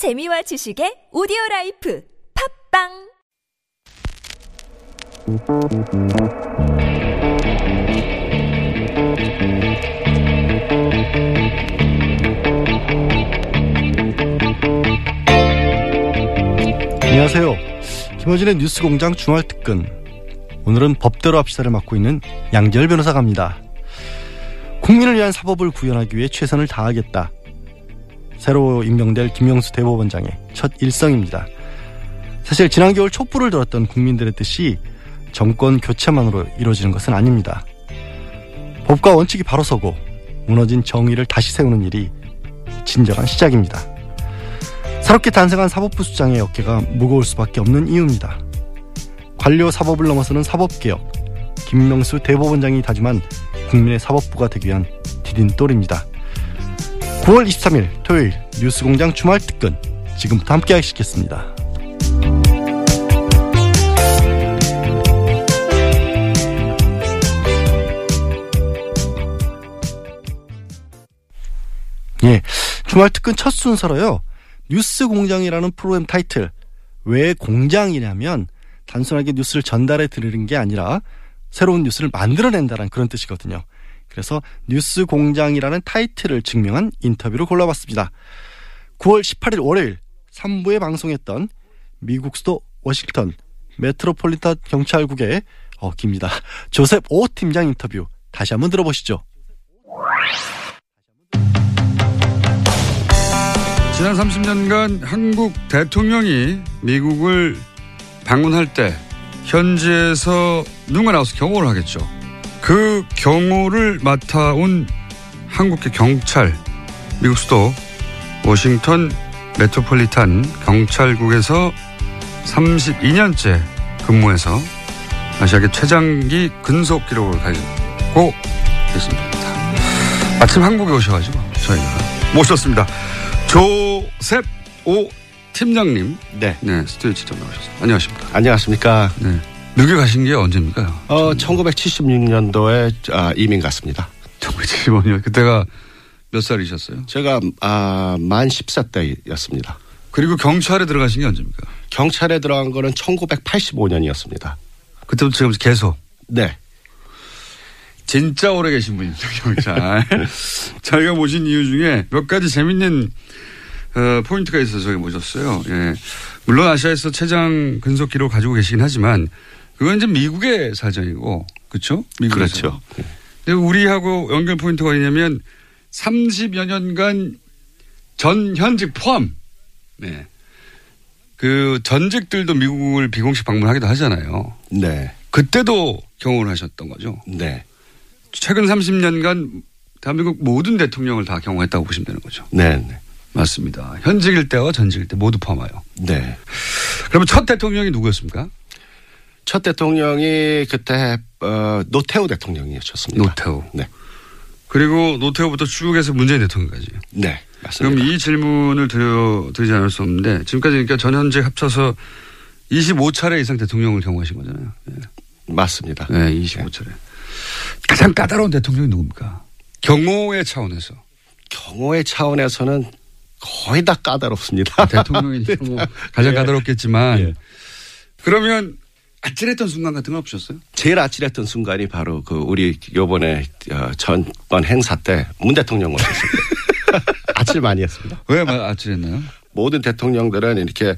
재미와 지식의 오디오 라이프 팟빵 안녕하세요. 김어준의 뉴스 공장 주말특근. 오늘은 법대로 합시다를 맡고 있는 양지열 변호사가 합니다. 국민을 위한 사법을 구현하기 위해 최선을 다하겠다. 새로 임명될 김영수 대법원장의 첫 일성입니다. 사실 지난 겨울 촛불을 들었던 국민들의 뜻이 정권 교체만으로 이루어지는 것은 아닙니다. 법과 원칙이 바로 서고 무너진 정의를 다시 세우는 일이 진정한 시작입니다. 새롭게 탄생한 사법부 수장의 어깨가 무거울 수밖에 없는 이유입니다. 관료 사법을 넘어서는 사법개혁, 김명수 대법원장이 다짐한 국민의 사법부가 되기 위한 디딤돌입니다. 9월 23일 토요일 뉴스공장 주말 특근 지금부터 함께 하시겠습니다. 예, 주말 특근 첫 순서로요. 뉴스 공장이라는 프로그램 타이틀. 왜 공장이냐면 단순하게 뉴스를 전달해 드리는 게 아니라 새로운 뉴스를 만들어낸다는 그런 뜻이거든요. 그래서 뉴스 공장이라는 타이틀을 증명한 인터뷰를 골라봤습니다. 9월 18일 월요일 3부에 방송했던 미국 수도 워싱턴 메트로폴리탄 경찰국의 어, 깁니다. 조셉 오 팀장 인터뷰 다시 한번 들어보시죠. 지난 30년간 한국 대통령이 미국을 방문할 때 현지에서 누군가 나와서 경호를 하겠죠. 그 경호를 맡아온 한국의 경찰, 미국 수도 워싱턴 메트로폴리탄 경찰국에서 32년째 근무해서 아시아계 최장기 근속 기록을 가지고 있습니다. 마침 한국에 오셔가지고 저희가 모셨습니다. 조셉 오 팀장님. 네. 네, 스튜디오 직접 나오셨습니다. 안녕하십니까. 안녕하십니까. 네. 미국에 가신 게 언제입니까? 어, 1976년도에 아, 이민 갔습니다. 1975년. 그때가 몇 살이셨어요? 제가 아, 만 10세 때였습니다. 그리고 경찰에 들어가신 게 언제입니까? 경찰에 들어간 거는 1985년이었습니다. 그때부터 지금 계속. 네. 진짜 오래 계신 분입니다, 경찰. 저희가 모신 이유 중에 몇 가지 재밌는 어, 포인트가 있어서 저희 모셨어요. 예. 물론 아시아에서 최장 근속 기록 가지고 계시긴 하지만 그건 이제 미국의 사정이고, 그렇죠? 미국에서. 그렇죠. 근데 우리하고 연결 포인트가 있냐면 30여 년간 전 현직 포함. 네. 그 전직들도 미국을 비공식 방문하기도 하잖아요. 네. 그때도 경험을 하셨던 거죠. 네. 최근 30년간 대한민국 모든 대통령을 다 경험했다고 보시면 되는 거죠. 네. 네. 맞습니다. 현직일 때와 전직일 때 모두 포함하여. 네. 그러면 첫 대통령이 누구였습니까? 첫 대통령이 그때 어, 노태우 대통령이셨습니다. 노태우. 네. 그리고 노태우부터 쭉 해서 문재인 대통령까지. 네. 맞습니다. 그럼 이 질문을 드려, 드리지 않을 수 없는데 지금까지 그러니까 전현직 합쳐서 25차례 이상 대통령을 경험하신 거잖아요. 네, 맞습니다. 네 25차례. 가장 까다로운 대통령이 누굽니까? 경호의 차원에서. 경호의 차원에서는 거의 다 까다롭습니다. 대통령이 네. 뭐 가장 예. 까다롭겠지만 예. 그러면 아찔했던 순간 같은 건 없으셨어요? 제일 아찔했던 순간이 바로 그 우리 요번에 어, 전번 행사 때 문 대통령 오셨을 때 아찔 많이 했습니다. 왜 아찔했나요? 모든 대통령들은 이렇게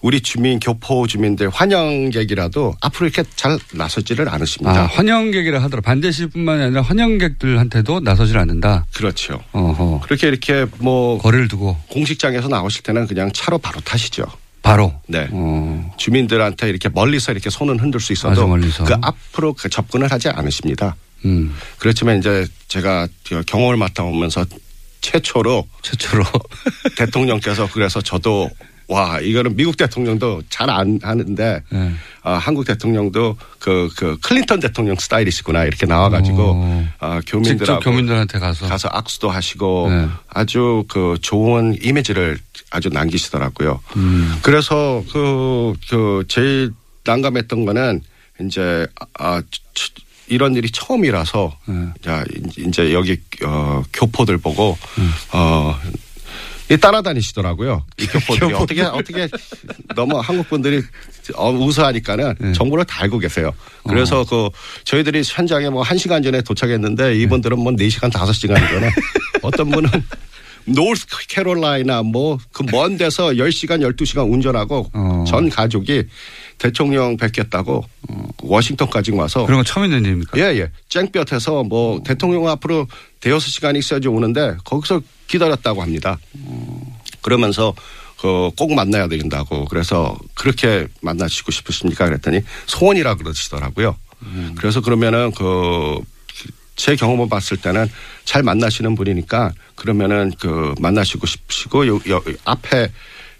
우리 주민 교포 주민들 환영객이라도 앞으로 이렇게 잘 나서지를 않으십니다. 아, 환영객이라 하더라. 반대시뿐만이 아니라 환영객들한테도 나서질 않는다. 그렇죠. 어허. 그렇게 이렇게 뭐 거리를 두고 공식장에서 나오실 때는 그냥 차로 바로 타시죠. 바로. 네. 어. 주민들한테 이렇게 멀리서 이렇게 손은 흔들 수 있어도. 그 앞으로 그 접근을 하지 않으십니다. 음. 그렇지만 이제 제가 그 경험을 맡아오면서 최초로 최초로. 대통령께서 그래서 저도 와 이거는 미국 대통령도 잘 안 하는데 네. 아, 한국 대통령도 그, 그 클린턴 대통령 스타일이시구나 이렇게 나와가지고 오. 아, 교민들하고 교민들한테 가서. 가서 악수도 하시고 네. 아주 그 좋은 이미지를 아주 남기시더라고요. 음. 그래서 그, 그 제일 난감했던 거는 이제 아, 치- 이런 일이 처음이라서 네. 자 이제 여기 어, 교포들 보고 음. 어이 따라다니시더라고요. 이 교포들이 어떻게 어떻게 너무 한국 분들이 어, 우수하니까는 네. 정보를 다 알고 계세요. 그래서 어. 그 저희들이 현장에 뭐한 시간 전에 도착했는데 이분들은 뭐 4시간 5시간 전에 어떤 분은 노스 캐롤라이나 뭐 그 먼 데서 10시간 12시간 운전하고 어. 전 가족이 대통령 뵙겠다고 워싱턴까지 와서 그런 거 처음 있는 일입니까? 예, 예. 쨍볕에서 뭐 대통령 앞으로 대여섯 시간이 있어야지 오는데 거기서 기다렸다고 합니다. 그러면서 그꼭 만나야 된다고 그래서 그렇게 만나시고 싶으십니까 그랬더니 소원이라 그러시더라고요. 그래서 그러면은 그 제 경험을 봤을 때는 잘 만나시는 분이니까 그러면은 그 만나시고 싶으시고 요, 요 앞에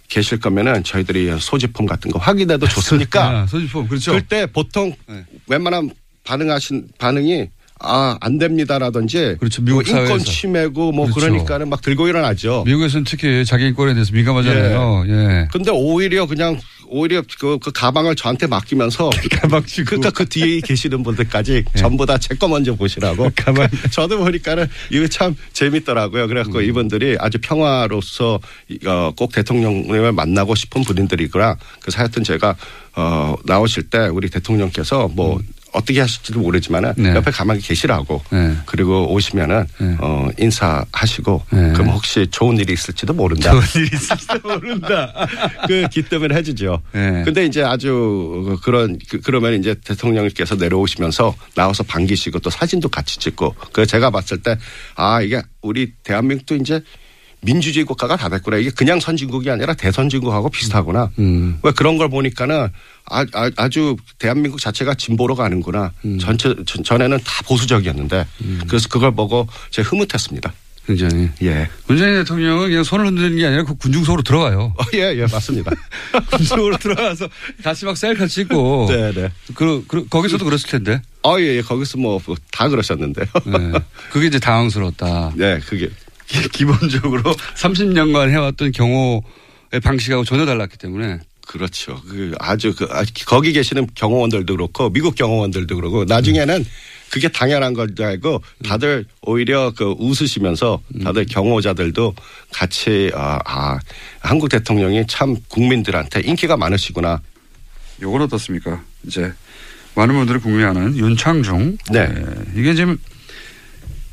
계실 거면은 저희들이 소지품 같은 거 확인해도 좋으니까 아, 소지품 그렇죠. 그때 보통 네. 웬만한 반응하신 반응이 아 안 됩니다라든지 그렇죠. 미국 뭐 인권. 침해고 뭐 그렇죠. 그러니까는 막 들고 일어나죠. 미국에서는 특히 자기 인권에 대해서 민감하잖아요. 예. 근데 오히려 그냥 오히려 그, 그 가방을 저한테 맡기면서 가방 치고. 그러니까 그 뒤에 계시는 분들까지 전부 다 제 거 먼저 보시라고 네. 가방. 저도 보니까는 이거 참 재밌더라고요. 그래갖고 음. 이분들이 아주 평화로서 어, 꼭 대통령을 만나고 싶은 분들이구나. 그래서 하여튼 제가 어, 나오실 때 우리 대통령께서 뭐 어떻게 하실지도 모르지만은 음. 네. 옆에 가만히 계시라고 네. 그리고 오시면은 네. 어, 인사하시고 네. 그럼 혹시 좋은 일이 있을지도 모른다. 좋은 일이 있을지도 모른다. 그 기뜸을 해주죠. 네. 근데 이제 아주 그런 그, 그러면 이제 대통령께서 내려오시면서 나와서 반기시고 또 사진도 같이 찍고 그 제가 봤을 때 아 이게 우리 대한민국도 이제 민주주의 국가가 다 됐구나 이게 그냥 선진국이 아니라 대선진국하고 비슷하구나. 음. 왜 그런 걸 보니까는 아, 아, 주 대한민국 자체가 진보로 가는구나. 음. 전체 전, 전에는 다 보수적이었는데 그래서 그걸 보고 제가 흐뭇했습니다. 굉장히. 예. 문재인 대통령은 그냥 손을 흔드는 게 아니라 그 군중석으로 들어가요. 어, 예, 예, 맞습니다. 군중석으로 들어가서 같이 막 셀카 찍고. 네, 네. 그, 그, 거기서도 그랬을 텐데. 어, 예, 예. 거기서 뭐 다 그러셨는데요. 네. 그게 이제 당황스러웠다. 네, 그게 기본적으로 30년간 해왔던 경호의 방식하고 전혀 달랐기 때문에. 그렇죠. 그 아주 그 아, 거기 계시는 경호원들도 그렇고 미국 경호원들도 그렇고 나중에는 그게 당연한 걸 알고 다들 오히려 그 웃으시면서 다들 경호자들도 같이 아, 아 한국 대통령이 참 국민들한테 인기가 많으시구나. 요건 어떻습니까? 이제 많은 분들이 궁금해하는 윤창중. 네. 이게 지금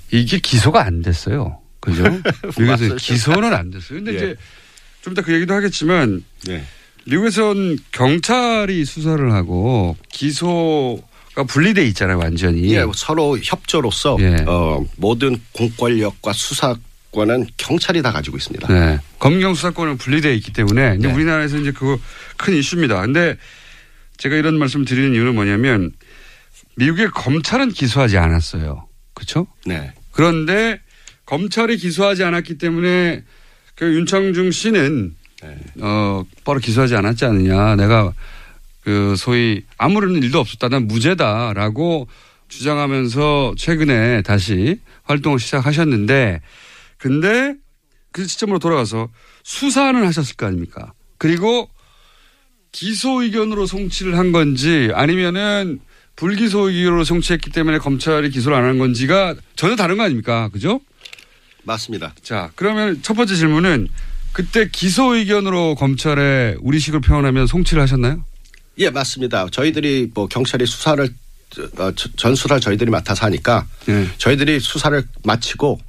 이게 기소가 안 됐어요. 그죠? 맞습니다. 기소는 안 됐어요. 근데 예. 이제 좀 이따 그 얘기도 하겠지만 네. 미국에선 경찰이 수사를 하고 기소가 분리돼 있잖아요, 완전히. 예, 서로 협조로서 예. 어, 모든 공권력과 수사 권은 경찰이 다 가지고 있습니다. 네. 검경 수사권은 분리되어 있기 때문에 이제 네. 우리나라에서 이제 그거 큰 이슈입니다. 근데 제가 이런 말씀을 드리는 이유는 뭐냐면 미국의 검찰은 기소하지 않았어요. 그렇죠? 네. 그런데 검찰이 기소하지 않았기 때문에 그 윤창중 씨는 네. 어 바로 기소하지 않았지 않느냐. 내가 그 소위 아무런 일도 없었다. 난 무죄다라고 주장하면서 최근에 다시 활동을 시작하셨는데 근데 그 시점으로 돌아가서 수사는 하셨을 거 아닙니까? 그리고 기소 의견으로 송치를 한 건지 아니면은 불기소 의견으로 송치했기 때문에 검찰이 기소를 안 한 건지가 전혀 다른 거 아닙니까? 그죠? 맞습니다. 자, 그러면 첫 번째 질문은 그때 기소 의견으로 검찰에 우리식으로 표현하면 송치를 하셨나요? 예, 맞습니다. 저희들이 뭐 경찰이 수사를 어, 저- 전 수사를 저희들이 맡아서 하니까 네. 저희들이 수사를 마치고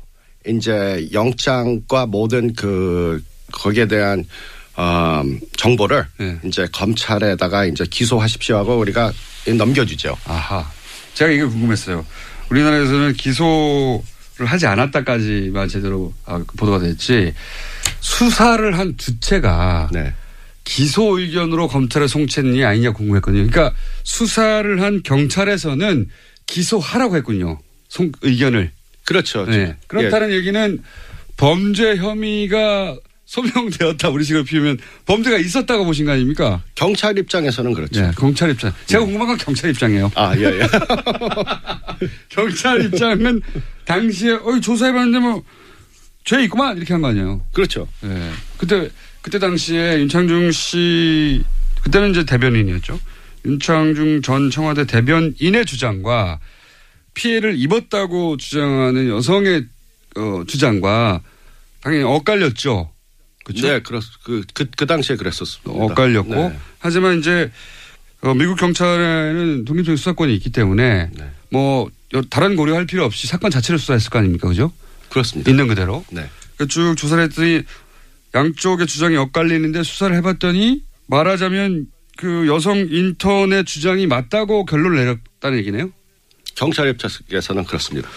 이제 영장과 모든 그 거기에 대한 어, 정보를 네. 이제 검찰에다가 이제 기소하십시오 하고 우리가 넘겨주죠. 아하. 제가 이게 궁금했어요. 우리나라에서는 기소를 하지 않았다까지만 제대로 아, 보도가 됐지 수사를 한 주체가 네. 기소 의견으로 검찰에 송치했느냐 아니냐 궁금했거든요. 그러니까 수사를 한 경찰에서는 기소하라고 했군요. 송, 의견을. 그렇죠. 네. 예. 그렇다는 얘기는 범죄 혐의가 소명되었다 우리 식으로 피우면 범죄가 있었다고 보신 거 아닙니까? 경찰 입장에서는 그렇죠. 네, 경찰 입장. 제가 궁금한 건 경찰 입장이에요. 아, 예, 예. 경찰 입장은 당시에 어이 조사해봤는데 뭐 죄 있구만 이렇게 한 거 아니에요. 그렇죠. 예. 그때 그때 당시에 윤창중 씨 그때는 이제 대변인이었죠. 윤창중 전 청와대 대변인의 주장과 피해를 입었다고 주장하는 여성의 어, 주장과 당연히 엇갈렸죠. 그렇죠? 네, 그렇 그, 그, 그 당시에 그랬었습니다. 엇갈렸고 네. 하지만 이제 어, 미국 경찰에는 독립적인 수사권이 있기 때문에 네. 뭐 여- 다른 고려할 필요 없이 사건 자체를 수사했을 거 아닙니까, 그죠? 그렇습니다. 있는 그대로 네. 그쭉 조사를 했더니 양쪽의 주장이 엇갈리는데 수사를 해봤더니 말하자면 그 여성 인턴의 주장이 맞다고 결론을 내렸다는 얘기네요. 경찰 협착에서는 그렇습니다.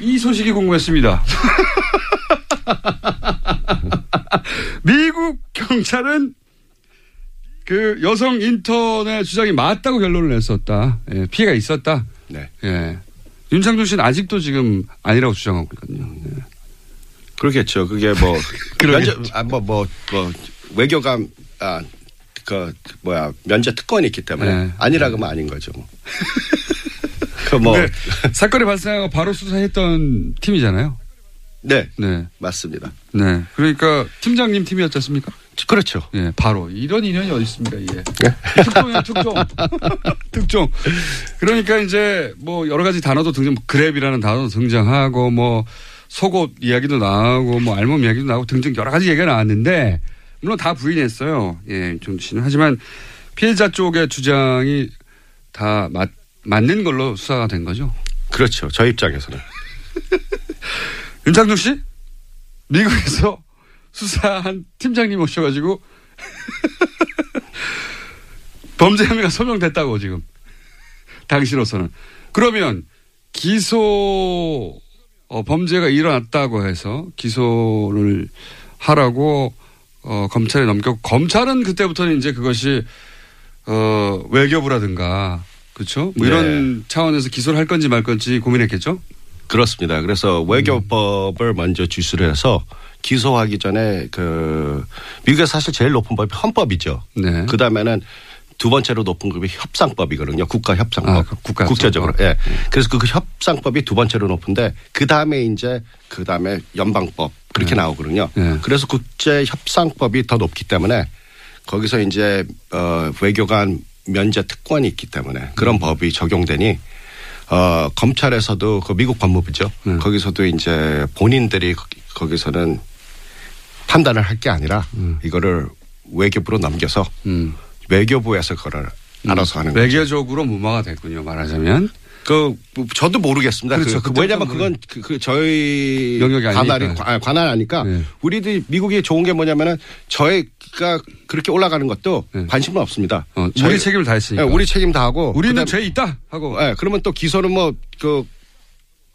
이 소식이 궁금했습니다. 미국 경찰은 그 여성 인턴의 주장이 맞다고 결론을 냈었다. 예, 피해가 있었다. 네. 예. 윤창준 씨는 아직도 지금 아니라고 주장하고 있거든요. 예. 그렇겠죠. 그게 뭐. 면제 아뭐뭐 뭐, 뭐 외교감 아 그 뭐야 면제 특권이 있기 때문에 네. 아니라 그러면 아닌 거죠. 뭐. 그뭐 근데 사건이 발생하고 바로 수사했던 팀이잖아요. 네, 네. 맞습니다. 네. 그러니까 팀장님 팀이었지 않습니까? 그렇죠. 예, 바로 이런 인연이 어디 있습니까, 이게. 네. 특종이에요, 특종. 특종. 그러니까 이제 뭐 여러 가지 단어도 등장, 뭐 그랩이라는 단어도 등장하고 뭐 속옷 이야기도 나오고 뭐 알몸 이야기도 나오고 등등 여러 가지 얘기가 나왔는데 물론 다 부인했어요. 예, 윤정주 씨는. 하지만 피해자 쪽의 주장이 다 맞, 맞는 걸로 수사가 된 거죠. 그렇죠. 저 입장에서는 윤창중 씨? 미국에서 수사한 팀장님 오셔가지고 범죄 혐의가 소명됐다고 지금 당시로서는 그러면 기소 어, 범죄가 일어났다고 해서 기소를 하라고 어, 검찰에 넘겼고 검찰은 그때부터는 이제 그것이 어, 외교부라든가 그렇죠? 뭐 네. 이런 차원에서 기소를 할 건지 말 건지 고민했겠죠? 그렇습니다. 그래서 외교법을 먼저 주시를 해서 기소하기 전에 그 미국에 사실 제일 높은 법이 헌법이죠. 네. 그 다음에는 두 번째로 높은 급이 협상법이거든요. 국가 협상법. 아, 그 국가 국제적으로. 예. 그래서 그 협상법이 두 번째로 높은데 그 다음에 이제 그 다음에 연방법 그렇게 나오거든요. 네. 그래서 국제 협상법이 더 높기 때문에 거기서 이제 어 외교관 면제 특권이 있기 때문에 그런 음. 법이 적용되니 어 검찰에서도 그 미국 법무부죠. 네. 거기서도 이제 본인들이 거기- 거기서는 판단을 할 게 아니라 이거를 외교부로 넘겨서 음. 외교부에서 그걸 알아서 하는 거죠. 외교적으로 무마가 됐군요. 말하자면 그 뭐, 저도 모르겠습니다. 그렇죠. 그, 그 왜냐하면 모르- 그건 그, 그 저희 영역이 아니니까. 관할이 관- 관할 아니까 네. 우리들 미국이 좋은 게 뭐냐면은 저희가 그렇게 올라가는 것도 네. 관심은 없습니다. 어, 우리 저희- 책임을 다 했으니까. 네, 우리 책임 다 하고 우리는 그다음- 죄 있다 하고. 예, 그러면 또 기소는 뭐그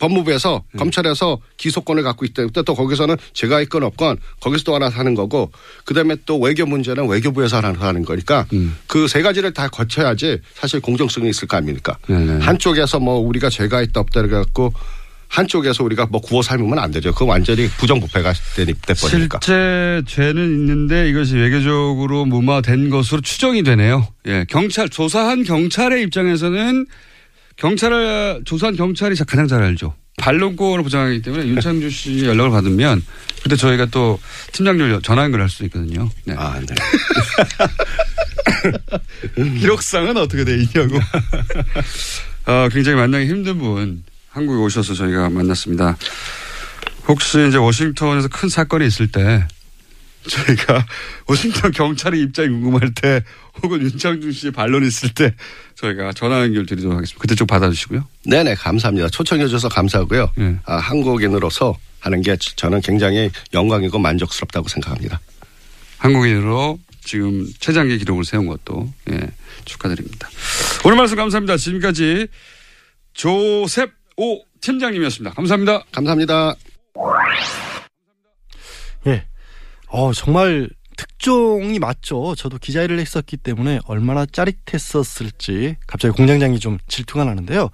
법무부에서 네. 검찰에서 기소권을 갖고 때문에 또 거기서는 제가 있건 없건 거기서 또 알아서 하는 거고 그다음에 또 외교 문제는 외교부에서 알아서 하는 거니까 음. 그세 가지를 다 거쳐야지 사실 공정성이 있을 거 아닙니까? 네네. 한쪽에서 뭐 우리가 죄가 있다 없다 이래 갖고 한쪽에서 우리가 뭐 구워 삶으면 안 되죠. 그건 완전히 부정부패가 되니 돼버리니까. 실제 죄는 있는데 이것이 외교적으로 무마된 것으로 추정이 되네요. 예, 경찰 조사한 경찰의 입장에서는 경찰을 조사한 경찰이 가장 잘 알죠. 반론권을 보장하기 때문에 윤창주 씨 연락을 받으면 그때 저희가 또 팀장님 전화 연결할 수 있거든요. 네. 아, 네. 기록상은 어떻게 돼 있냐고. 어, 굉장히 만나기 힘든 분 한국에 오셔서 저희가 만났습니다. 혹시 이제 워싱턴에서 큰 사건이 있을 때 저희가 워싱턴 경찰의 입장이 궁금할 때 혹은 윤창준 씨의 반론이 있을 때 저희가 전화 연결 드리도록 하겠습니다. 그때 좀 받아주시고요. 네네 감사합니다. 초청해 주셔서 감사하고요. 네. 아, 한국인으로서 하는 게 저는 굉장히 영광이고 만족스럽다고 생각합니다. 한국인으로 지금 최장기 기록을 세운 것도 예, 축하드립니다. 오늘 말씀 감사합니다. 지금까지 조셉 오 팀장님이었습니다. 감사합니다. 감사합니다. 예. 어, 정말 특종이 맞죠. 저도 기자 일을 했었기 때문에 얼마나 짜릿했었을지 갑자기 공장장이 좀 질투가 나는데요.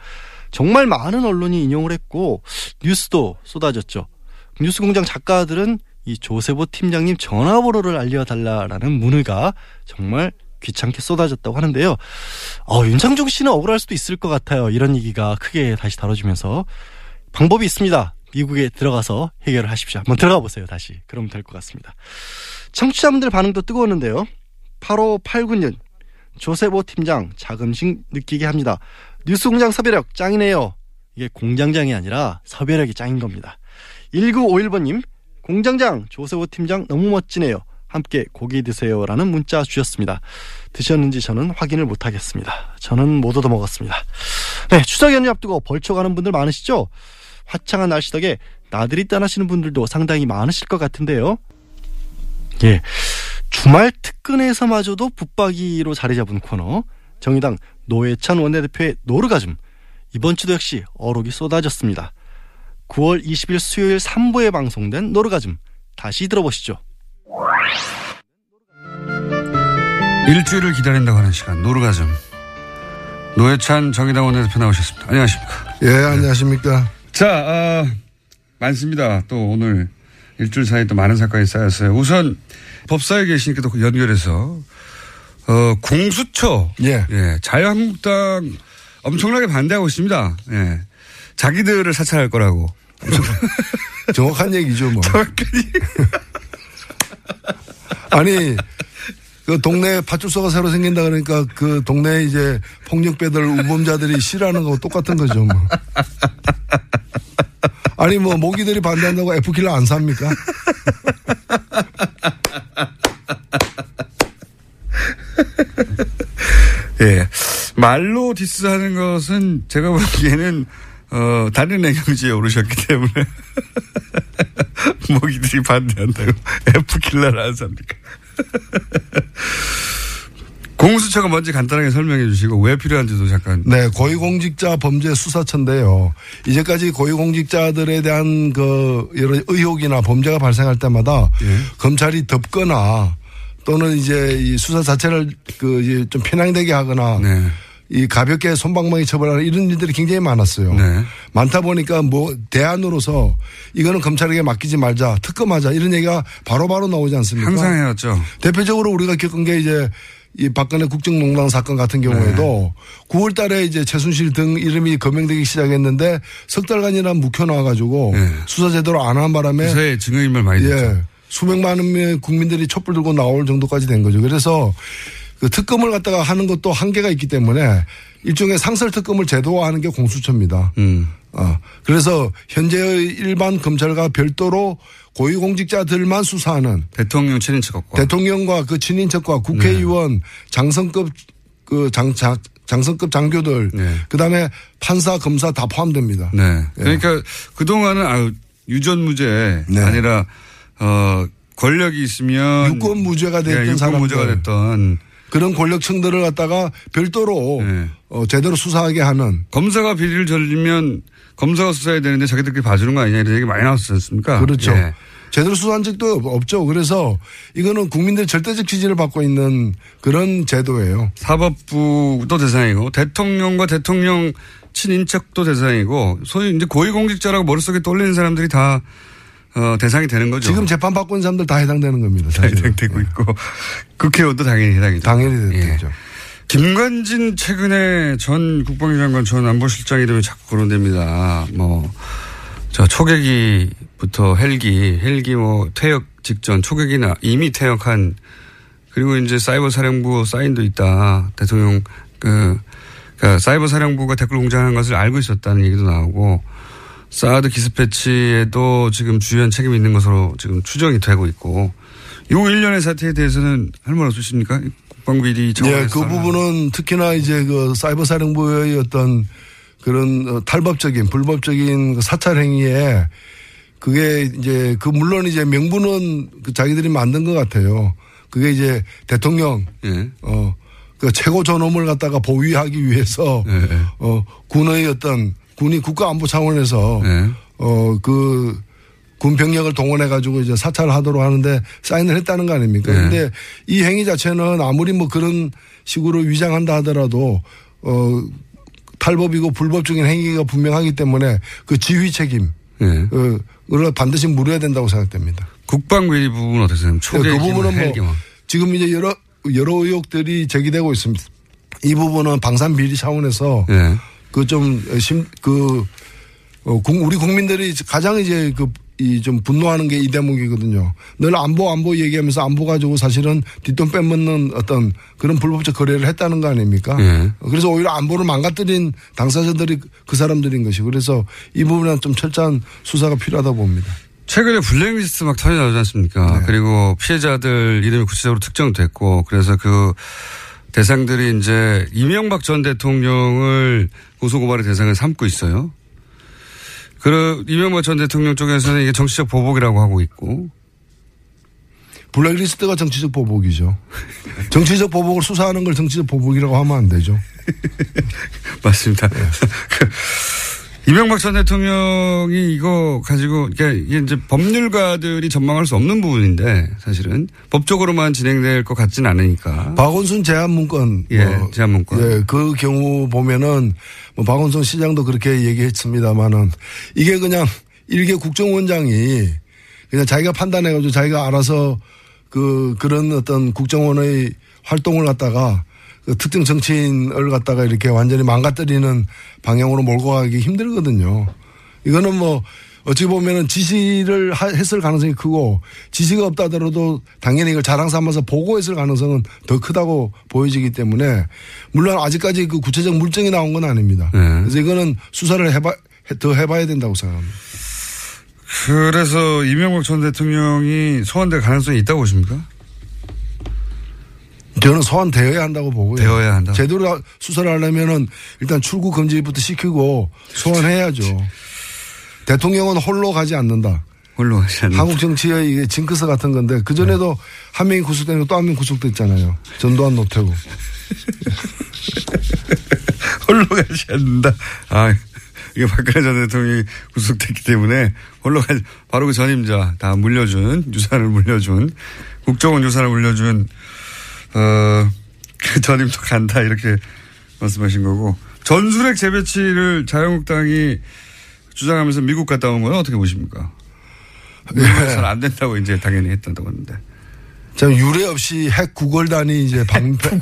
정말 많은 언론이 인용을 했고 뉴스도 쏟아졌죠. 뉴스 공장 작가들은 이 조세보 팀장님 전화번호를 알려달라라는 문의가 정말 귀찮게 쏟아졌다고 하는데요. 어, 윤창중 씨는 억울할 수도 있을 것 같아요. 이런 얘기가 크게 다시 다뤄지면서 방법이 있습니다. 미국에 들어가서 해결을 하십시오. 한번 들어가 보세요, 다시. 그러면 될것 같습니다. 청취자분들 반응도 뜨거웠는데요. 8589년, 조세보 팀장 자금식 느끼게 합니다. 뉴스 공장 섭외력 짱이네요. 이게 공장장이 아니라 섭외력이 짱인 겁니다. 1951번님, 공장장 조세호 팀장 너무 멋지네요. 함께 고기 드세요라는 문자 주셨습니다. 드셨는지 저는 확인을 못하겠습니다. 저는 못 얻어 먹었습니다. 네, 추석 연휴 앞두고 벌초 가는 분들 많으시죠? 화창한 날씨 덕에 나들이 떠나시는 분들도 상당히 많으실 것 같은데요. 예, 주말 특근에서마저도 붙박이로 자리 잡은 코너 정의당 노회찬 원내대표의 노르가즘 이번 주도 역시 어록이 쏟아졌습니다. 9월 20일 수요일 3부에 방송된 노르가즘 다시 들어보시죠. 일주일을 기다린다고 하는 시간 노르가즘 노회찬 정의당 원내대표 나오셨습니다. 안녕하십니까? 예, 안녕하십니까. 자, 아, 많습니다. 또 오늘 일주일 사이에 또 많은 사건이 쌓였어요. 우선 법사에 계시니까 또 연결해서 어, 공수처 예. 예, 자유한국당 엄청나게 반대하고 있습니다. 예. 자기들을 사찰할 거라고. 정확한 얘기죠, 뭐. 아니, 그 동네 파출소가 새로 생긴다 그러니까 그 동네 이제 폭력배들, 우범자들이 싫어하는 거하고 똑같은 거죠, 뭐. 아니, 뭐, 모기들이 반대한다고 F킬러 안 삽니까? 예. 말로 디스하는 것은 제가 보기에는 어, 다른 애경지에 오르셨기 때문에 모기들이 반대한다고 F킬러를 안 삽니까? 공수처가 뭔지 간단하게 설명해 주시고 왜 필요한지도 잠깐. 네, 고위공직자 범죄 수사처인데요. 이제까지 고위공직자들에 대한 그 여러 의혹이나 범죄가 발생할 때마다 예. 검찰이 덮거나 또는 이제 이 수사 자체를 그 이제 좀 편향되게 하거나 네. 이 가볍게 손방망이 처벌하는 이런 일들이 굉장히 많았어요. 네. 많다 보니까 뭐 대안으로서 이거는 검찰에게 맡기지 말자, 특검하자 이런 얘기가 바로바로 나오지 않습니까? 항상 해왔죠. 대표적으로 우리가 겪은 게 이제 이 박근혜 국정농단 사건 같은 경우에도 9월 달에 이제 최순실 등 이름이 거명되기 시작했는데 석 달간이나 묵혀놔 가지고 네. 수사 제대로 안 한 바람에 요새 증거인멸 많이 됐죠. 예, 수백만 명의 국민들이 촛불 들고 나올 정도까지 된 거죠. 그래서 그 특검을 갖다가 하는 것도 한계가 있기 때문에 일종의 상설 특검을 제도화하는 게 공수처입니다. 음. 어, 그래서 현재의 일반 검찰과 별도로 고위공직자들만 수사하는 대통령 친인척과 대통령과 그 친인척과 국회의원 네. 장성급 그 장, 장, 장성급 장교들 네. 그다음에 판사 검사 다 포함됩니다. 네. 그러니까 그동안은 아유, 유전무죄 네. 아니라 어 권력이 있으면 유권 무죄가 됐던 예, 유권. 무죄가 됐던 그런 권력층들을 갖다가 별도로 네. 어, 제대로 수사하게 하는 검사가 비리를 저지르면 검사가 수사해야 되는데 자기들끼리 봐주는 거 아니냐 이런 얘기 많이 나왔지 않습니까? 그렇죠. 예. 제대로 수사한 적도 없죠. 그래서 이거는 국민들 절대적 지지를 받고 있는 그런 제도예요. 사법부도 대상이고 대통령과 대통령 친인척도 대상이고 소위 이제 고위공직자라고 머릿속에 떠올리는 사람들이 다 어, 대상이 되는 거죠. 지금 재판 받고 있는 사람들 다 해당되는 겁니다. 사실은. 해당되고 있고 국회의원도 당연히 해당이죠. 당연히 예. 되죠. 김관진 최근에 전 국방위 장관 전 안보실장 이름이 자꾸 거론됩니다. 뭐, 저 초계기부터 헬기, 헬기 뭐 퇴역 직전 초계기나 이미 퇴역한 그리고 이제 사이버 사령부 사인도 있다. 대통령 그, 그 사이버 사령부가 댓글 공작하는 것을 알고 있었다는 얘기도 나오고 사드 기습배치에도 지금 주요한 책임이 있는 것으로 지금 추정이 되고 있고 요 일련의 사태에 대해서는 할 말 없으십니까? 국방비리. 예, 그 부분은 특히나 이제 그 사이버 사령부의 어떤 그런 어, 탈법적인 불법적인 그 사찰 행위에 그게 이제 그 물론 이제 명분은 그 자기들이 만든 것 같아요. 그게 이제 대통령 예. 어그 최고 존엄을 갖다가 보위하기 위해서 예, 예. 어 군의 어떤 군이 국가 안보 차원에서 예. 어그 군 병력을 동원해 가지고 이제 사찰을 하도록 하는데 사인을 했다는 거 아닙니까? 네. 근데 이 행위 자체는 아무리 뭐 그런 식으로 위장한다 하더라도 어 탈법이고 불법적인 행위가 분명하기 때문에 그 지휘 책임 예. 어, 을 반드시 물어야 된다고 생각됩니다. 국방비리 부분 어떻게 생각하세요? 그 초계기, 부분은 뭐 헬기 뭐. 지금 이제 여러 여러 의혹들이 제기되고 있습니다. 이 부분은 방산 비리 차원에서 예. 그좀심그 어, 국- 우리 국민들이 가장 이제 그 이좀 분노하는 게 이 대목이거든요. 늘 안보 안보 얘기하면서 안보 가지고 사실은 뒷돈 빼먹는 어떤 그런 불법적 거래를 했다는 거 아닙니까? 예. 그래서 오히려 안보를 망가뜨린 당사자들이 그 사람들인 것이 그래서 이 부분은 좀 철저한 수사가 필요하다 봅니다. 최근에 블랙리스트 막 터져 나오지 않습니까? 네. 그리고 피해자들 이름이 구체적으로 특정됐고 그래서 그 대상들이 이제 이명박 전 대통령을 고소고발의 대상을 삼고 있어요. 그 이명박 전 대통령 쪽에서는 이게 정치적 보복이라고 하고 있고 블랙리스트가 정치적 보복이죠. 정치적 보복을 수사하는 걸 정치적 보복이라고 하면 안 되죠. 맞습니다. 그 이명박 전 대통령이 이거 가지고 그러니까 이게 이제 법률가들이 전망할 수 없는 부분인데 사실은 법적으로만 진행될 것 같지는 않으니까. 박원순 제한 문건. 예, 제한 문건. 예, 그 경우 보면은 뭐 박원순 시장도 그렇게 얘기했습니다만은 이게 그냥 일개 국정원장이 그냥 자기가 판단해가지고 자기가 알아서 그 그런 어떤 국정원의 활동을 갖다가 그 특정 정치인을 갖다가 이렇게 완전히 망가뜨리는 방향으로 몰고 가기 힘들거든요. 이거는 뭐 어찌 보면은 지시를 하- 했을 가능성이 크고 지시가 없다 하더라도 당연히 이걸 자랑 삼아서 보고했을 가능성은 더 크다고 보여지기 때문에 물론 아직까지 그 구체적 물증이 나온 건 아닙니다. 네. 그래서 이거는 수사를 해봐 더 해봐야 된다고 생각합니다. 그래서 이명박 전 대통령이 소환될 가능성이 있다고 보십니까? 저는 소환되어야 한다고 보고요. 되어야 한다. 제대로 수사를 하려면은 일단 출국 금지부터 시키고 소환해야죠. 대통령은 홀로 가지 않는다. 홀로 하지 않는. 한국 정치의 이게 징크스 같은 건데 그 전에도 한 명이 구속되고 또 한 명 구속됐잖아요. 전두환 노태우. 홀로 가지 않는다. 아, 이게 박근혜 전 대통령이 구속됐기 때문에 홀로 가지, 바로 그 전임자 다 물려준, 유산을 물려준, 국정원 유산을 물려준, 어, 그 전임도 간다, 이렇게 말씀하신 거고. 전술핵 재배치를 자유한국당이 주장하면서 미국 갔다 온 건 어떻게 보십니까? 미국에서는 안 된다고 이제 당연히 했다고 하는데. 참 유례 없이 핵 구걸단이 이제 방패,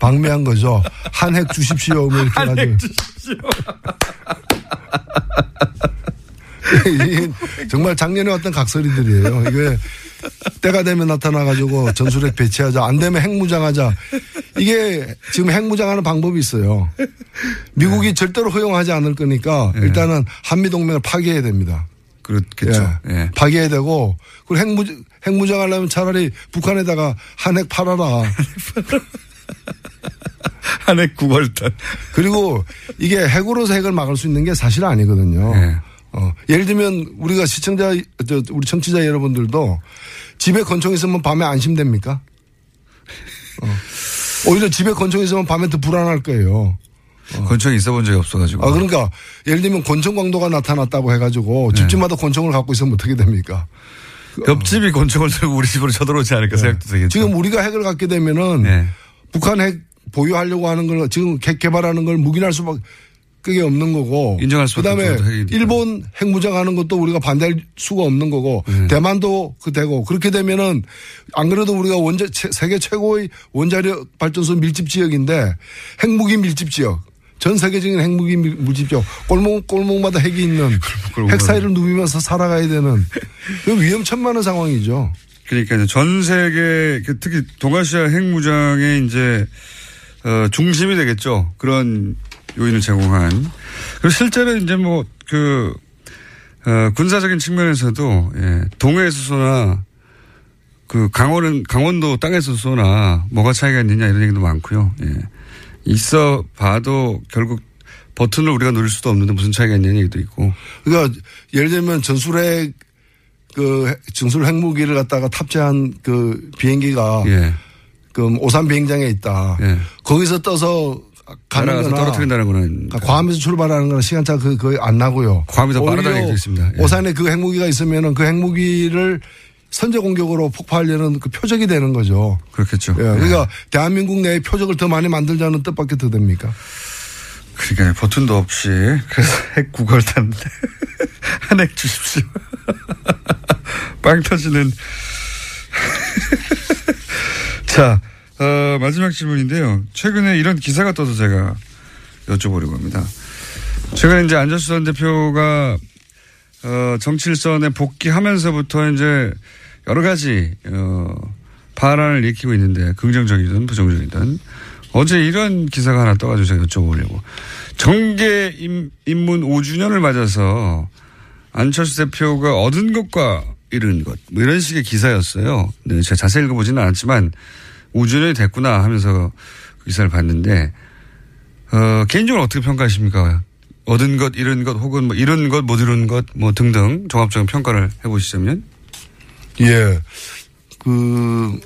방매한 거죠. 한 핵 주십시오. 뭐 이렇게 해가지고. 이게 정말 작년에 왔던 각설이들이에요. 이게 때가 되면 나타나가지고 전술핵 배치하자. 안 되면 핵무장하자. 이게 지금 핵무장하는 방법이 있어요. 미국이 네. 절대로 허용하지 않을 거니까 일단은 한미동맹을 파괴해야 됩니다. 그렇겠죠. 예. 예. 파괴해야 되고 그리고 핵무 핵무장하려면 차라리 북한에다가 한핵 팔아라. 한핵 구걸단. 그리고 이게 핵으로서 핵을 막을 수 있는 게 사실 아니거든요. 예. 어, 예를 들면 우리가 시청자 저, 우리 청취자 여러분들도 집에 권총 있으면 밤에 안심됩니까? 어. 오히려 집에 권총 있으면 밤에 더 불안할 거예요. 권총이 있어 본 적이 없어가지고. 아 그러니까 예를 들면 권총 광도가 나타났다고 해가지고 집집마다 권총을 갖고 있으면 어떻게 됩니까? 옆집이 권총을 들고 우리 집으로 쳐들어오지 않을까 생각도 되겠죠. 지금 우리가 핵을 갖게 되면은 네. 북한 핵 보유하려고 하는 걸 지금 핵 개발하는 걸 묵인할 수밖에 그게 없는 거고. 인정할 수밖에 그다음에. 일본 핵무장 하는 것도 우리가 반대할 수가 없는 거고 네. 대만도 그 되고 그렇게 되면은 안 그래도 우리가 원자 최- 세계 최고의 원자력 발전소 밀집 지역인데 핵무기 밀집 지역. 전 세계적인 핵무기 밀- 밀집 지역 골목 골목마다 핵이 있는. 핵 사이를 누비면서 살아가야 되는 그 위험천만한 상황이죠. 그러니까 이제 전 세계 그 특히 동아시아 핵무장의 이제 어, 중심이 되겠죠. 그런 요인을 제공한. 그리고 실제로 이제 뭐 그 어, 군사적인 측면에서도 예, 동해에서 쏘나 그 강원은 강원도 땅에서 쏘나 뭐가 차이가 있느냐 이런 얘기도 많고요. 예. 있어 봐도 결국 버튼을 우리가 누릴 수도 없는데 무슨 차이가 있냐는 얘기도 있고. 그러니까 예를 들면 전술핵 그 핵- 전술 핵무기를 갖다가 탑재한 그 비행기가 예. 그 오산 비행장에 있다. 예. 거기서 떠서 날아가서 거나 떨어뜨린다는 거는 그러니까 괌에서 출발하는 거는 시간차 그 거의 안 나고요. 더 빠르다는 얘기도 있습니다. 예. 오산에 그 핵무기가 있으면은 그 핵무기를 선제 공격으로 폭파하려는 그 표적이 되는 거죠. 그렇겠죠. 예, 그러니까 대한민국 내에 표적을 더 많이 만들자는 뜻밖에 더 됩니까? 그러니까 버튼도 없이 그래서 핵 구걸 탔는데 한 핵 주십시오. 빵 터지는. 자 어, 마지막 질문인데요. 최근에 이런 기사가 떠서 제가 여쭤보려고 합니다. 최근에 이제 안철수 전 대표가 어, 정치일선에 복귀하면서부터 이제 여러 가지 어, 반란을 일으키고 있는데 긍정적이든 부정적이든 어제 이런 기사가 하나 떠가지고 제가 여쭤보려고 정계 임, 입문 5주년을 맞아서 안철수 대표가 얻은 것과 잃은 것, 뭐 이런 식의 기사였어요. 네, 제가 자세히 읽어보지는 않았지만 우주년이 됐구나 하면서 그 기사를 봤는데, 어, 개인적으로 어떻게 평가하십니까? 얻은 것, 잃은 것, 혹은 뭐 잃은 것, 못 잃은 것, 뭐 등등 종합적인 평가를 해보시자면? 예. 그,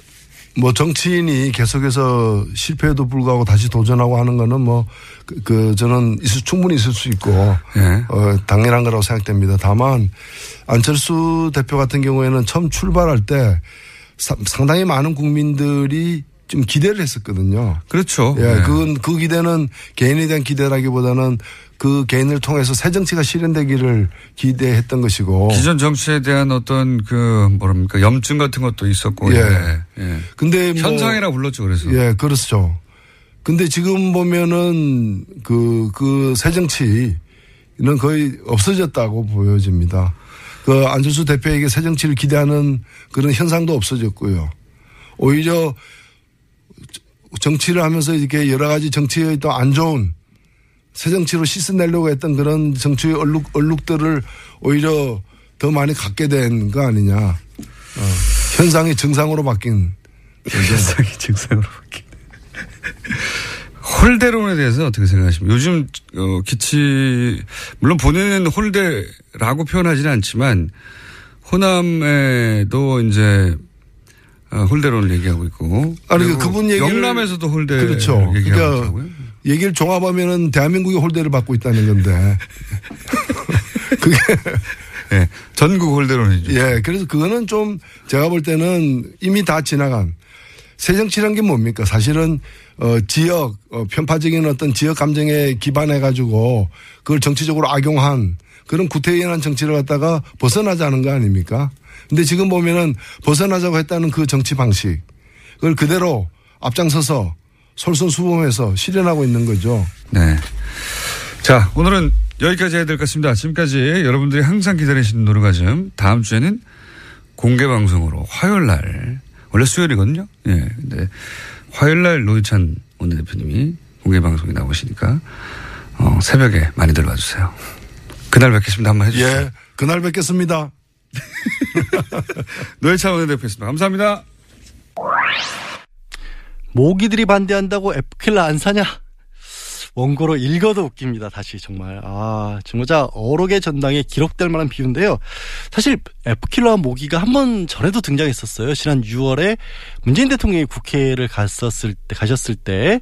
뭐 정치인이 계속해서 실패에도 불구하고 다시 도전하고 하는 거는 뭐, 그, 그 저는 있을, 충분히 있을 수 있고, 예. 어, 당연한 거라고 생각됩니다. 다만, 안철수 대표 같은 경우에는 처음 출발할 때 사- 상당히 많은 국민들이 좀 기대를 했었거든요. 그렇죠. 예, 네. 그건 그 기대는 개인에 대한 기대라기보다는 그 개인을 통해서 새 정치가 실현되기를 기대했던 것이고. 기존 정치에 대한 어떤 그 뭐랍니까 염증 같은 것도 있었고 예. 예. 예. 근데 뭐 현상이라 불렀죠 그래서 예, 그렇죠. 근데 지금 보면은 그, 그 새 정치는 거의 없어졌다고 보여집니다. 그 안철수 대표에게 새 정치를 기대하는 그런 현상도 없어졌고요. 오히려 정치를 하면서 이렇게 여러 가지 정치의 또 안 좋은 새 정치로 씻어내려고 했던 그런 정치의 얼룩, 얼룩들을 오히려 더 많이 갖게 된 거 아니냐. 어, 현상이 정상으로 바뀐. 현상이 증상으로 바뀌네. 홀대론에 대해서 어떻게 생각하십니까? 요즘 어, 기치 물론 본인은 홀대라고 표현하지는 않지만 호남에도 이제 어, 홀대론을 얘기하고 있고 아니, 그분 얘기를- 영남에서도 홀대 그렇죠. 얘기하고 그러니까 있다고요? 얘기를 종합하면은 대한민국이 홀대를 받고 있다는 건데. 그게, 예, 전국 홀대론이죠. 예, 그래서 그거는 좀 제가 볼 때는 이미 다 지나간 새정치란 게 뭡니까? 사실은 어, 지역, 어, 편파적인 어떤 지역 감정에 기반해 가지고 그걸 정치적으로 악용한 그런 구태의연한 정치를 갖다가 벗어나자는 거 아닙니까? 근데 지금 보면은 벗어나자고 했다는 그 정치 방식 그걸 그대로 앞장서서 솔선수범해서 실현하고 있는 거죠. 네. 자, 오늘은 여기까지 해야 될 것 같습니다. 지금까지 여러분들이 항상 기다리시는 노르가즘 다음 주에는 공개 방송으로 화요일 날 원래 수요일이거든요. 예. 근데 화요일 날 노희찬 원내대표님이 공개 방송에 나오시니까 어, 새벽에 많이들 와주세요. 그날 뵙겠습니다. 한번 해주세요. 예, 그날 뵙겠습니다. 노희찬 원내대표였습니다. 감사합니다. 모기들이 반대한다고 에프킬라 안 사냐? 원고로 읽어도 웃깁니다. 다시 정말 아 정말 어록의 전당에 기록될 만한 비유인데요. 사실 에프킬러와 모기가 한 번 전에도 등장했었어요. 지난 6월에 문재인 대통령이 국회를 갔었을 때 가셨을 때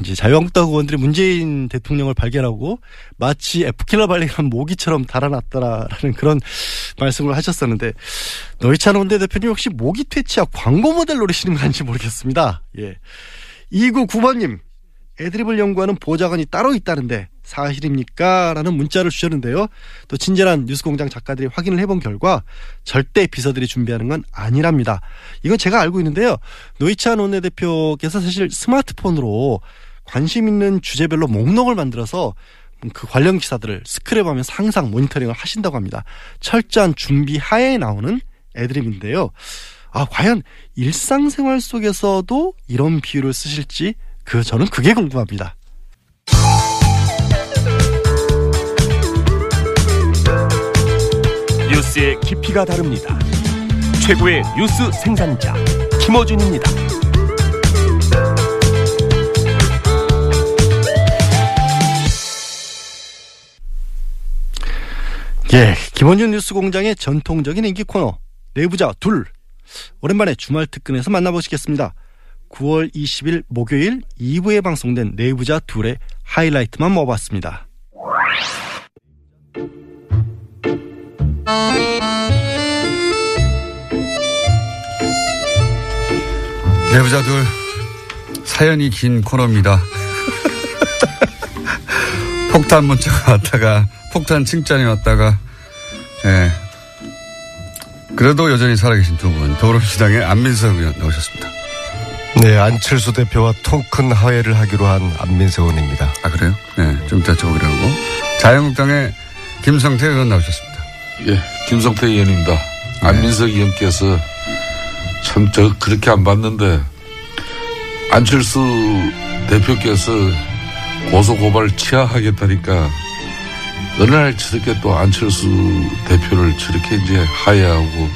이제 자유한국당 의원들이 문재인 대통령을 발견하고 마치 에프킬러 발견한 모기처럼 달아났더라라는 그런 말씀을 하셨었는데 노희찬 원내대표님 혹시 모기 퇴치약 광고 모델 노리시는 건지 모르겠습니다. 예. 299번님 애드립을 연구하는 보좌관이 따로 있다는데 사실입니까? 라는 문자를 주셨는데요. 또 친절한 뉴스공장 작가들이 확인을 해본 결과 절대 비서들이 준비하는 건 아니랍니다. 이건 제가 알고 있는데요. 노이찬 원내대표께서 사실 스마트폰으로 관심 있는 주제별로 목록을 만들어서 그 관련 기사들을 스크랩하면서 항상 모니터링을 하신다고 합니다. 철저한 준비 하에 나오는 애드립인데요. 아, 과연 일상생활 속에서도 이런 비유를 쓰실지 그 저는 그게 궁금합니다. 뉴스의 깊이가 다릅니다. 최고의 뉴스 생산자 김어준입니다. 예, 김원준 뉴스 공장의 전통적인 인기 코너 내부자 둘 오랜만에 주말 특근에서 만나보시겠습니다. 9월 20일 목요일 2부에 방송된 내부자 둘의 하이라이트만 모아봤습니다. 내부자들 사연이 긴 코너입니다. 폭탄 문자가 왔다가 폭탄 칭찬이 왔다가 예. 그래도 여전히 살아계신 두 분 더불어민주당의 안민석 의원 나오셨습니다. 네, 안철수 대표와 통큰 화해를 하기로 한 안민석 의원입니다. 아 그래요? 네, 좀 이따 저보기로 하고 자유한국당의 김성태 의원 나오셨습니다. 예, 김성태 의원입니다. 안민석 의원께서 참 저 그렇게 안 봤는데 안철수 대표께서 고소 고발 취하하겠다니까 어느 날 저렇게 또 안철수 대표를 저렇게 이제 하야하고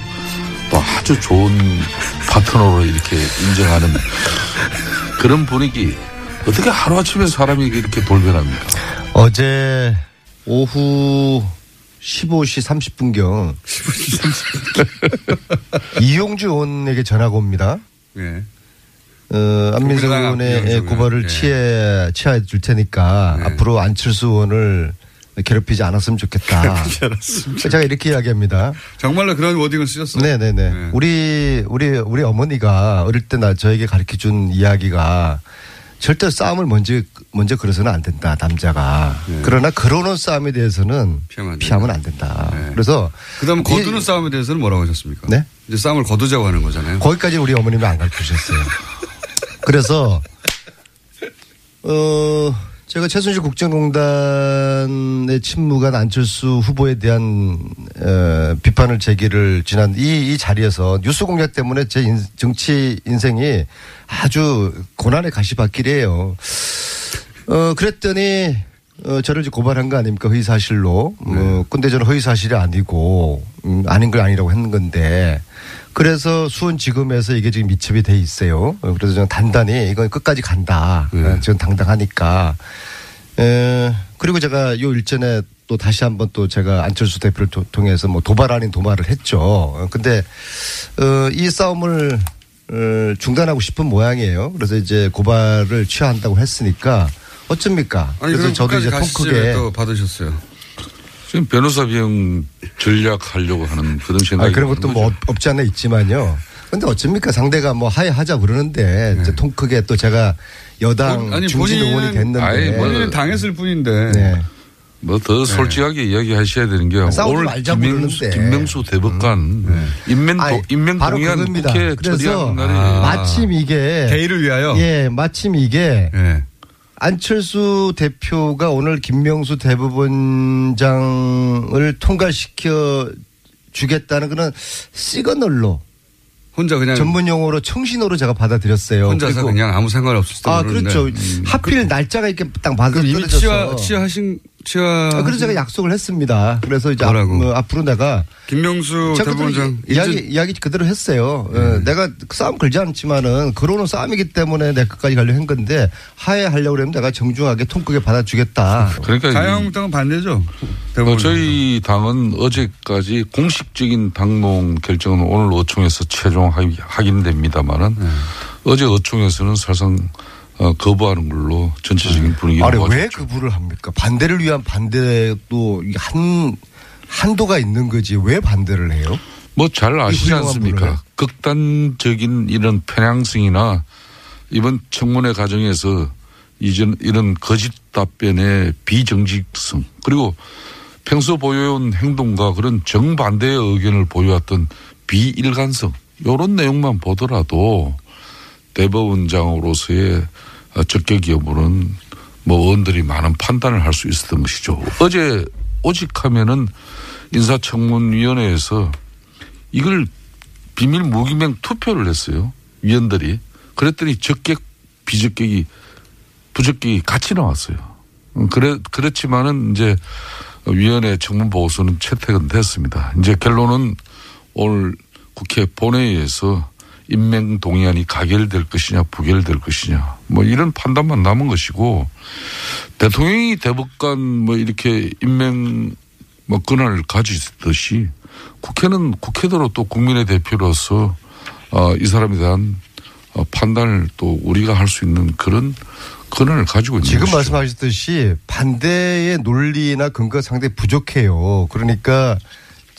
또 아주 좋은 파트너로 이렇게 인정하는 그런 분위기 어떻게 하루아침에 사람이 이렇게 돌변합니까? 어제 오후 15시 30분경 이용주 의원에게 전화가 옵니다. 예. 어, 안민석 의원의 고발을. 예. 취해, 취해 줄 테니까 네. 앞으로 안철수 의원을 괴롭히지 않았으면 좋겠다. 제가 이렇게 이야기합니다. 정말로 그런 워딩을 쓰셨어요. 네네네. 네. 우리, 우리, 우리 어머니가 어릴 때 나 저에게 가르쳐 준 이야기가 절대 싸움을 먼저, 먼저 그래서는 안 된다, 남자가. 그러나 그러는 싸움에 대해서는 피하면 안 피하면 안 된다. 네. 그래서. 그 다음 거두는 이- 싸움에 대해서는 뭐라고 하셨습니까? 네? 이제 싸움을 거두자고 하는 거잖아요. 거기까지 우리 어머님이 안 가르쳐 주셨어요. 그래서, 어, 제가 최순실 국정농단의 침묵한 안철수 후보에 대한 어, 비판을 제기를 지난 이, 이 자리에서 뉴스 공작 때문에 제 인- 정치 인생이 아주 고난의 가시밭길이에요. 어, 그랬더니 어, 저를 고발한 거 아닙니까? 허위 사실로. 어, 근데 저는 허위 사실이 아니고, 음, 아닌 걸 아니라고 했는 건데. 그래서 수원지검에서 이게 지금 미첩이 돼 있어요. 어, 그래서 저는 단단히 이건 끝까지 간다. 어, 저는 당당하니까. 에, 그리고 제가 요 일전에 또 다시 한번 또 제가 안철수 대표를 도- 통해서 뭐 도발 아닌 도발을 했죠. 어, 근데, 어, 이 싸움을 어, 중단하고 싶은 모양이에요. 그래서 이제 고발을 취하한다고 했으니까 어쩝니까? 아니 그래서 저도 이제. 통 크게 또 받으셨어요. 지금 변호사 비용 전략하려고 하는 그런 생각이 아, 그런 것도 뭐 거죠. 없- 없지 않아 있지만요. 근데 어쩝니까? 상대가 뭐 하야하자 그러는데 이제 통 크게 또 제가 여당 본- 아니, 중진 본인은- 의원이 됐는데 아니, 뭐- 본인은 당했을 뿐인데 네. 뭐더 솔직하게 이야기하셔야 되는 게 오늘 말자고 김명수, 그러는데. 김명수 대법관 인명 아니, 인명 동의안. 국회 처리한 날이 마침 이게 대의를 위하여. 예, 마침 이게 예. 안철수 대표가 오늘 김명수 대법원장을 통과시켜 주겠다는 그런 시그널로 혼자 그냥 전문 용어로 청신호로 제가 받아들였어요. 혼자서 그냥 아무 상관 없을 때 아 모르는데. 그렇죠. 음. 하필 날짜가 이렇게 딱 맞아 떨어져서. 취하 취하하신 취하. 아, 그래서 제가 약속을 했습니다. 그래서 이제 앞? 뭐 앞으로 내가 김명수 대법원장 이야기 인준- 이야기 그대로 했어요. 어, 네. 내가 싸움 걸지 않지만은 그로는 싸움이기 때문에 내가 끝까지 가려 한 건데 하해하려고 그러면 내가 정중하게 통크게 받아주겠다. 그러니까 이- 자유한국당은 반대죠. 어, 대법원 저희 당은 어제까지 공식적인 당론 결정은 오늘 어총에서 최종 확- 확인됩니다만은 네. 어제 어총에서는 사실상 어, 거부하는 걸로 전체적인 분위기가 아니. 왜 그부를 합니까? 반대를 위한 반대도 한 한도가 있는 거지 왜 반대를 해요? 뭐 잘 아시지 않습니까? 극단적인 이런 편향성이나 이번 청문회 과정에서 이전 이런 거짓 답변의 비정직성 그리고 평소 보여온 행동과 그런 정반대의 의견을 보여왔던 비일관성 이런 내용만 보더라도 대법원장으로서의 적격 여부는 뭐 의원들이 많은 판단을 할 수 있었던 것이죠. 어제 오직 하면은 인사청문위원회에서 이걸 비밀 무기명 투표를 했어요. 위원들이. 그랬더니 적격, 비적격이, 부적격이 같이 나왔어요. 음, 그래, 그렇지만은 이제 위원회 청문 보고서는 채택은 됐습니다. 이제 결론은 오늘 국회 본회의에서 임명 동의안이 가결될 것이냐 부결될 것이냐 뭐 이런 판단만 남은 것이고 대통령이 대법관 뭐 이렇게 임명 뭐 권한을 가지듯이 국회는 국회대로 또 국민의 대표로서 어, 이 사람에 대한 어, 판단을 또 우리가 할 수 있는 그런 권한을 가지고 있는 지금 것이죠. 말씀하셨듯이 반대의 논리나 근거가 상당히 부족해요. 그러니까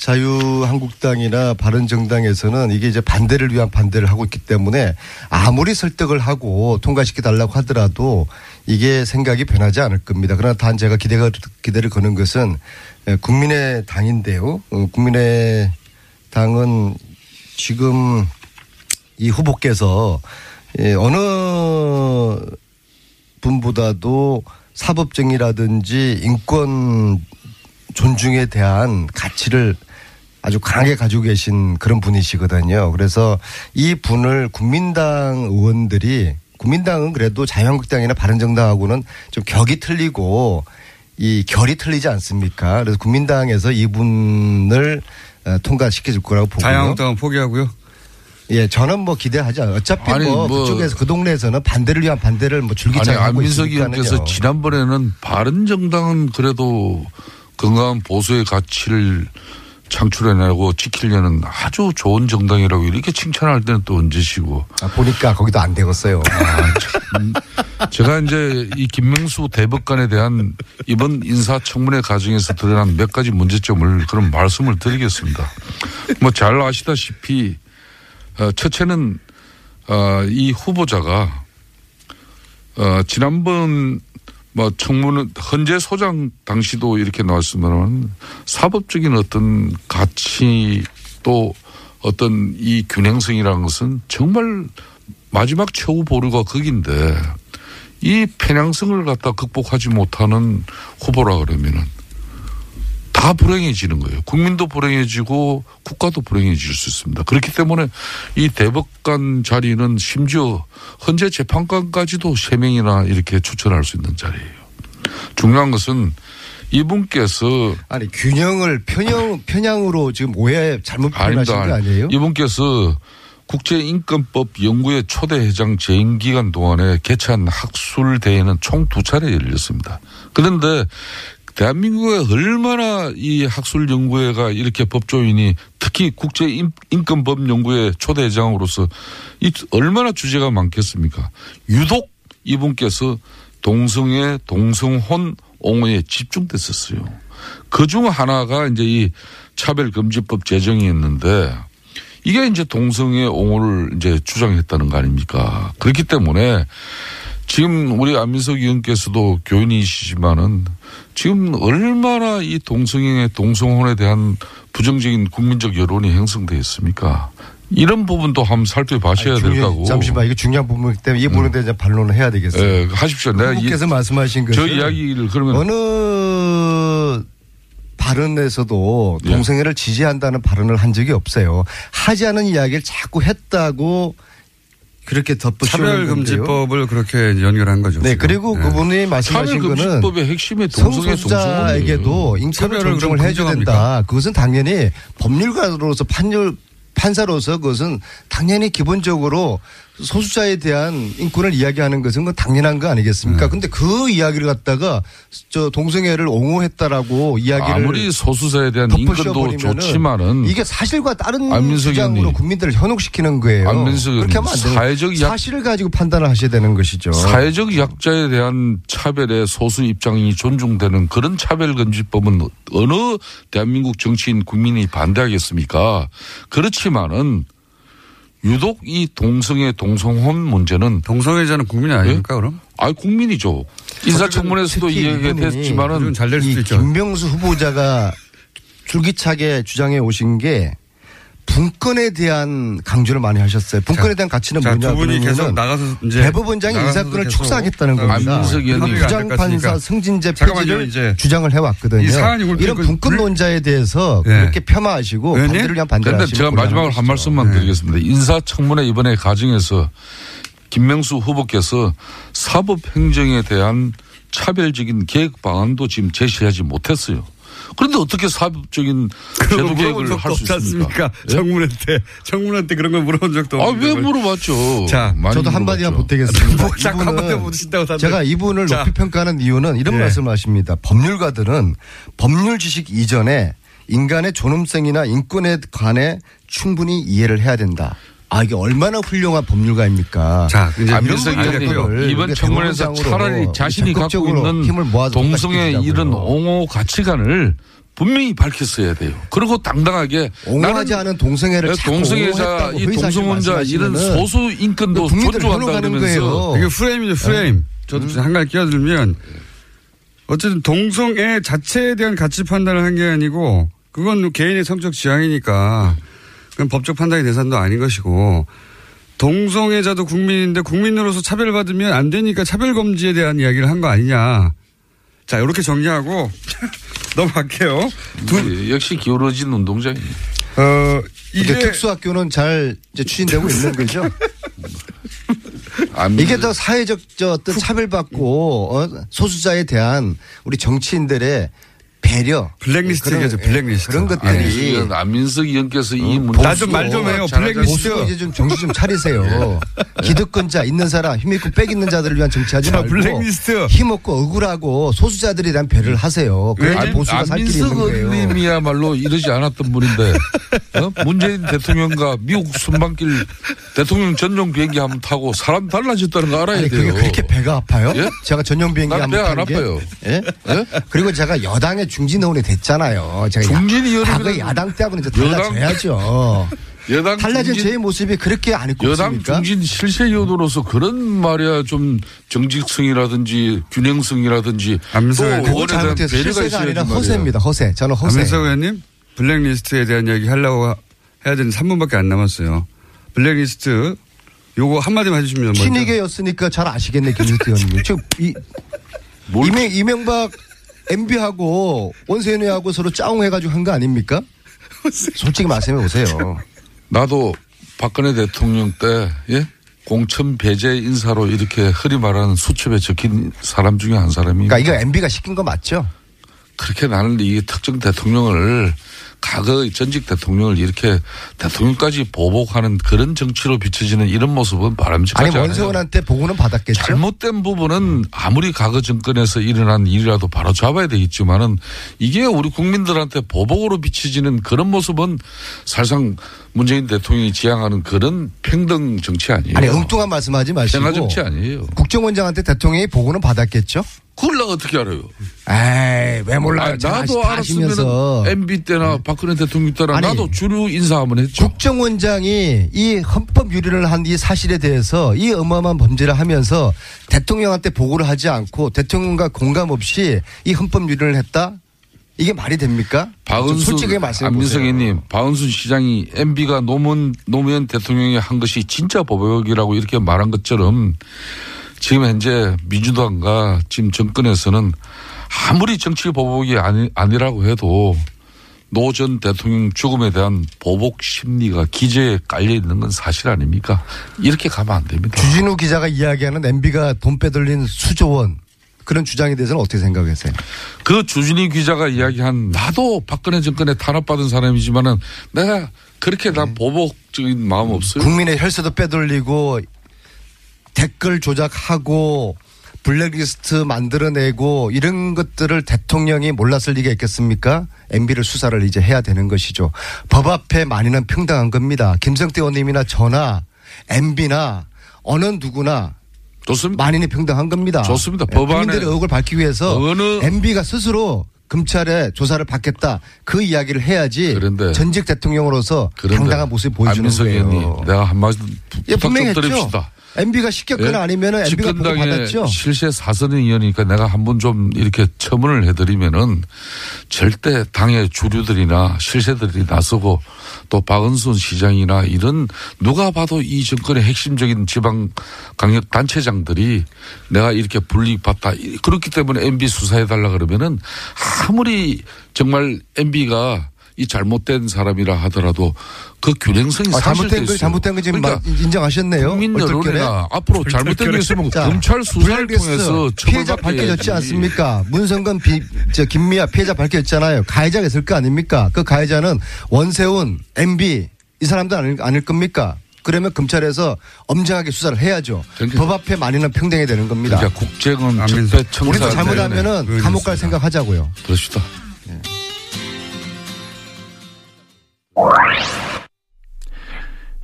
자유한국당이나 바른정당에서는 이게 이제 반대를 위한 반대를 하고 있기 때문에 아무리 설득을 하고 통과시켜 달라고 하더라도 이게 생각이 변하지 않을 겁니다. 그러나 단 제가 기대가 기대를 거는 것은 국민의 당인데요. 어, 국민의 당은 지금 이 후보께서 예, 어느 분보다도 사법정의라든지 인권 존중에 대한 가치를 아주 강하게 가지고 계신 그런 분이시거든요. 그래서 이 분을 국민당 의원들이 국민당은 그래도 자유한국당이나 바른정당하고는 좀 격이 틀리고 이 결이 틀리지 않습니까? 그래서 국민당에서 이분을 어, 통과시켜줄 거라고 보고요. 자유한국당은 포기하고요. 예, 저는 뭐 기대하지 않아요. 어차피 아니, 뭐, 뭐- 그쪽에서 그 동네에서는 반대를 위한 반대를 뭐 아니 줄기차게 하고 안민석 의원께서. 지난번에는 바른 정당은 그래도 건강한 보수의 가치를 창출해내고 지키려는 아주 좋은 정당이라고 이렇게 칭찬할 때는 또 언제시고 아, 보니까 거기도 안 되겠어요. 제가 이제 이 김명수 대법관에 대한 이번 인사청문회 과정에서 드러난 몇 가지 문제점을 그런 말씀을 드리겠습니다. 뭐 잘 아시다시피 어, 첫째는 어, 이 후보자가 어, 지난번 뭐 청문회 헌재 소장 당시도 이렇게 나왔으면 사법적인 어떤 가치 또 어떤 이 균형성이라는 것은 정말 마지막 최후 보루가 거긴데 이 편향성을 갖다 극복하지 못하는 후보라 그러면은 다 불행해지는 거예요. 국민도 불행해지고 국가도 불행해질 수 있습니다. 그렇기 때문에 이 대법관 자리는 심지어 헌재 재판관까지도 세 명이나 이렇게 추천할 수 있는 자리예요. 중요한 것은 이분께서 아니 균형을 편향 편향으로 지금 오해 잘못 표현하신 거 아니에요? 이분께서 국제인권법 연구회 초대 회장 재임 기간 동안에 개최한 학술 대회는 총 두 차례 열렸습니다. 그런데 대한민국에 얼마나 이 학술 연구회가 이렇게 법조인이 특히 국제인권법 연구회 초대 회장으로서 이 얼마나 주제가 많겠습니까? 유독 이분께서 동성애, 동성혼 옹호에 집중됐었어요. 그 중 하나가 이제 이 차별금지법 제정이었는데 이게 이제 동성애 옹호를 이제 주장했다는 거 아닙니까? 그렇기 때문에 지금 우리 안민석 의원께서도 교인이시지만은 지금 얼마나 이 동성애, 동성혼에 대한 부정적인 국민적 여론이 형성되어 있습니까? 이런 부분도 한번 살펴봐셔야 된다고. 잠시만 이거 중요한 부분이기 때문에 이 부분에 대해서 반론을 해야 되겠어요. 예, 하십시오. 후보께서 말씀하신 저 것은 이야기를 그러면 어느 발언에서도 예. 동성애를 지지한다는 발언을 한 적이 없어요. 하지 않은 이야기를 자꾸 했다고 그렇게 덧붙이는. 차별금지법을 그렇게 연결한 거죠. 네, 지금. 그리고 네. 그분이 말씀하신 거는 차별금지법의 핵심이 동성애, 성소수자에게도. 인권을 존중을 그럼 해줘야? 된다. 그것은 당연히 법률가로서 판결 판사로서 그것은 당연히 기본적으로 소수자에 대한 인권을 이야기하는 것은 그건 당연한 거 네. 아니겠습니까? 근데 그 이야기를 갖다가 저 동성애를 옹호했다라고 이야기를 아무리 소수자에 대한 인권도 좋지만은 이게 사실과 다른 주장으로. 국민들을 현혹시키는 거예요. 안민석 그렇게 하면 안 돼요. 사회적 약- 사실을 가지고 판단을 하셔야 되는 것이죠. 사회적 약자에 대한 차별의 소수 입장이 존중되는 그런 차별금지법은 어느 대한민국 정치인 국민이 반대하겠습니까? 그렇지 만은 유독 이 동성애 동성혼 문제는 동성애자는 국민이 아닙니까 그럼? 아 국민이죠. 인사청문회에서도 이야기가 이분이 됐지만은 좀잘될이 수도 있죠. 김명수 후보자가 줄기차게 주장해 오신 게 분권에 대한 강조를 많이 하셨어요. 분권에 대한 가치는 자, 뭐냐 두 분이 계속 나가서 이제 대법원장이 이 사건을 계속 축소하겠다는 겁니다. 부장판사. 승진제 잠깐만요, 폐지를 이제. 주장을 해왔거든요. 이 사안이 오늘 이런 그- 분권론자에 대해서 네. 그렇게 폄하하시고 의원님? 반대를 위한 반대를 그런데 하시는 제가 마지막으로 한. 말씀만 네. 드리겠습니다. 인사청문회 이번에 과정에서 김명수 후보께서 사법행정에 대한 차별적인 계획 방안도 지금 제시하지 못했어요. 그런데 어떻게 사법적인 제도 계획을 할 수 있습니까? 예? 청문회 때 청문회 때 그런 걸 물어본 적도 아, 없는데 왜 뭘. 물어봤죠? 자, 저도 한마디만. 보태겠습니다. 이분은. 제가 이분을 자. 높이 평가하는 이유는 이런 예. 말씀을 하십니다. 법률가들은 법률 지식 이전에 인간의 존엄성이나 인권에 관해 충분히 이해를 해야 된다. 아 이게 얼마나 훌륭한 법률가입니까? 자, 이제 안민석 이런 의원님 부분을 이번 청문회에서 차라리 자신이 갖고 있는 힘을 모아서 동성애. 이런 옹호 가치관을 분명히 밝혔어야 돼요. 그리고 당당하게 옹호하지 않은 동성애를 자꾸 동성애자, 이 동성혼자 이런 소수 인권도 국민들을 존중한다 현혹하는 그러면서 거예요. 이게 프레임이죠, 프레임. 저도 한 가지 끼어들면 어쨌든 동성애 자체에 대한 가치 판단을 한 게 아니고 그건 개인의 성적 지향이니까 그건 법적 판단의 대상도 아닌 것이고 동성애자도 국민인데 국민으로서 차별받으면 안 되니까 차별 금지에 대한 이야기를 한 거 아니냐. 자, 이렇게 정리하고 넘어갈게요. 예, 역시 기울어진 운동장이에요. 어, 이게 특수학교는 잘 이제 추진되고 있는 거죠. 안 이게 더 사회적 저 어떤 차별받고 어, 소수자에 대한 우리 정치인들의 배려 블랙리스트 그런- 얘기하죠, 예, 블랙리스트. 그런 안민석 것들이 의원, 안민석 의원께서 이 문제 나좀 말 좀 해요. 블랙리스트. 이제 좀 정신 좀 차리세요. 기득권자 있는 사람 힘 있고 빽 있는 자들을 위한 정치하지 자, 말고 블랙리스트. 힘없고 억울하고 소수자들에 대한 배려를 하세요. 그래야 안- 보수가 살 길이 안민석 있는 거예요. 의원님이야말로 이러지 않았던 분인데 어? 문재인 대통령과 미국 순방길 대통령 전용 비행기 한번 타고 사람 달라졌다는 거 알아야 아니 그게 돼요. 그렇게 배가 아파요? 예? 제가 전용 비행기 난 한번 배안탄 게? 아파요. 예? 예? 그리고 제가 여당의 중진 의원이 됐잖아요. 제가 중진 의원이면 과거 야당 때하고는 이제 달라져야죠. 여당 달라진 중진- 제 모습이 그렇게 안 있고 여당 있습니까? 중진 실세 의원으로서 그런 말이야 좀 정직성이라든지 균형성이라든지 안민석 또 잘못해서 실세가 아니라. 허세입니다. 허세. 저는 허세. 안민석 의원님 블랙리스트에 대한 이야기 하려고 해야 되는 3분밖에 안 남았어요. 블랙리스트 요거 한마디만 해주시면. 친이계였으니까 잘 아시겠네, 김수태 의원님. 지금 이, 뭘 이명, 이명박 MB하고 원세훈이하고 서로 짜웅해가지고 한 거 아닙니까? 솔직히 말씀해 보세요. 나도 박근혜 대통령 때 예? 공천 배제 인사로 이렇게 흐리 말하는 수첩에 적힌 사람 중에 한 사람입니다. 그러니까 이거 MB가 시킨 거 맞죠? 그렇게 나는 이 특정 대통령을 과거 전직 대통령을 이렇게 대통령까지 보복하는 그런 정치로 비춰지는 이런 모습은 바람직하지 아니 않아요. 원세훈한테 보고는 받았겠죠. 잘못된 부분은 아무리 과거 정권에서 일어난 일이라도 바로 잡아야 되겠지만은 이게 우리 국민들한테 보복으로 비춰지는 그런 모습은 사실상 문재인 대통령이 지향하는 그런 평등 정치 아니에요. 아니 엉뚱한 말씀하지 마시고 평화 정치 아니에요. 국정원장한테 대통령이 보고는 받았겠죠. 그걸 내가 어떻게 알아요? 에이 왜 몰라요? 아니, 나도 다 알았으면 MB 때나 박근혜 대통령 때나 아니, 나도 주류 인사 한번 했죠. 국정원장이 이 헌법 유린을 한 이 사실에 대해서 이 어마어마한 범죄를 하면서 대통령한테 보고를 하지 않고 대통령과 공감 없이 이 헌법 유린을 했다? 이게 말이 됩니까? 좀 박은순 솔직하게 말씀해 보세요. 안민석님, 박은순 시장이 MB가 노무현 노무현 대통령이 한 것이 진짜 보복이라고 이렇게 말한 것처럼 지금 현재 민주당과 지금 정권에서는 아무리 정치 보복이 아니, 아니라고 해도 노 전 대통령 죽음에 대한 보복 심리가 기저에 깔려 있는 건 사실 아닙니까? 이렇게 가면 안 됩니다. 주진우 기자가 이야기하는 MB가 돈 빼돌린 수조 원 그런 주장에 대해서는 어떻게 생각하세요? 그 주진우 기자가 이야기한 나도 박근혜 정권에 탄압받은 사람이지만은 내가 그렇게 난 네. 보복적인 마음 없어요. 국민의 혈세도 빼돌리고 댓글 조작하고 블랙리스트 만들어내고 이런 것들을 대통령이 몰랐을 리가 있겠습니까? MB를 수사를 이제 해야 되는 것이죠. 법 앞에 만인은 평등한 겁니다. 김성태 의원님이나 저나 MB나 어느 누구나 좋습니다. 만인이 평등한 겁니다. 좋습니다. 예, 법안에 국민들의 의혹을 밝히기 위해서 어느- MB가 스스로 검찰에 조사를 받겠다 그 이야기를 해야지 그런데- 전직 대통령으로서 그런데 당당한 모습을 보여주는 안민석 거예요. 의원님, 내가 한마디 예, 부탁 좀 분명히 했죠. 드립시다. MB가 시켰거나 아니면 MB가 보고 받았죠. 실세 사선 의원이니까 내가 한번 좀 이렇게 첨언을 해드리면은 절대 당의 주류들이나 실세들이 나서고 또 박은순 시장이나 이런 누가 봐도 이 정권의 핵심적인 지방 강력 단체장들이 내가 이렇게 불이익받다 그렇기 때문에 MB 수사해달라 그러면은 아무리 정말 MB가 이 잘못된 사람이라 하더라도 그 균형성이 아, 사실 잘못된 거 잘못된 거 지금 그러니까 마- 인정하셨네요. 국민. 여론이나 앞으로 잘못된 게 있으면 자, 검찰 수사를 통해서 피해자 밝혀졌지. 않습니까? 문성근 비, 저 김미아 피해자 밝혀졌잖아요. 가해자가 있을 거 아닙니까? 그 가해자는 원세훈, MB 이 사람도 아닐, 아닐 겁니까? 그러면 검찰에서 엄정하게 수사를 해야죠. 그러니까- 법 앞에 만인은 평등이 되는 겁니다. 그러니까 국정은 안민석. 적대 청사 우리도 잘못하면은 감옥 갈 생각하자고요. 그렇습니다.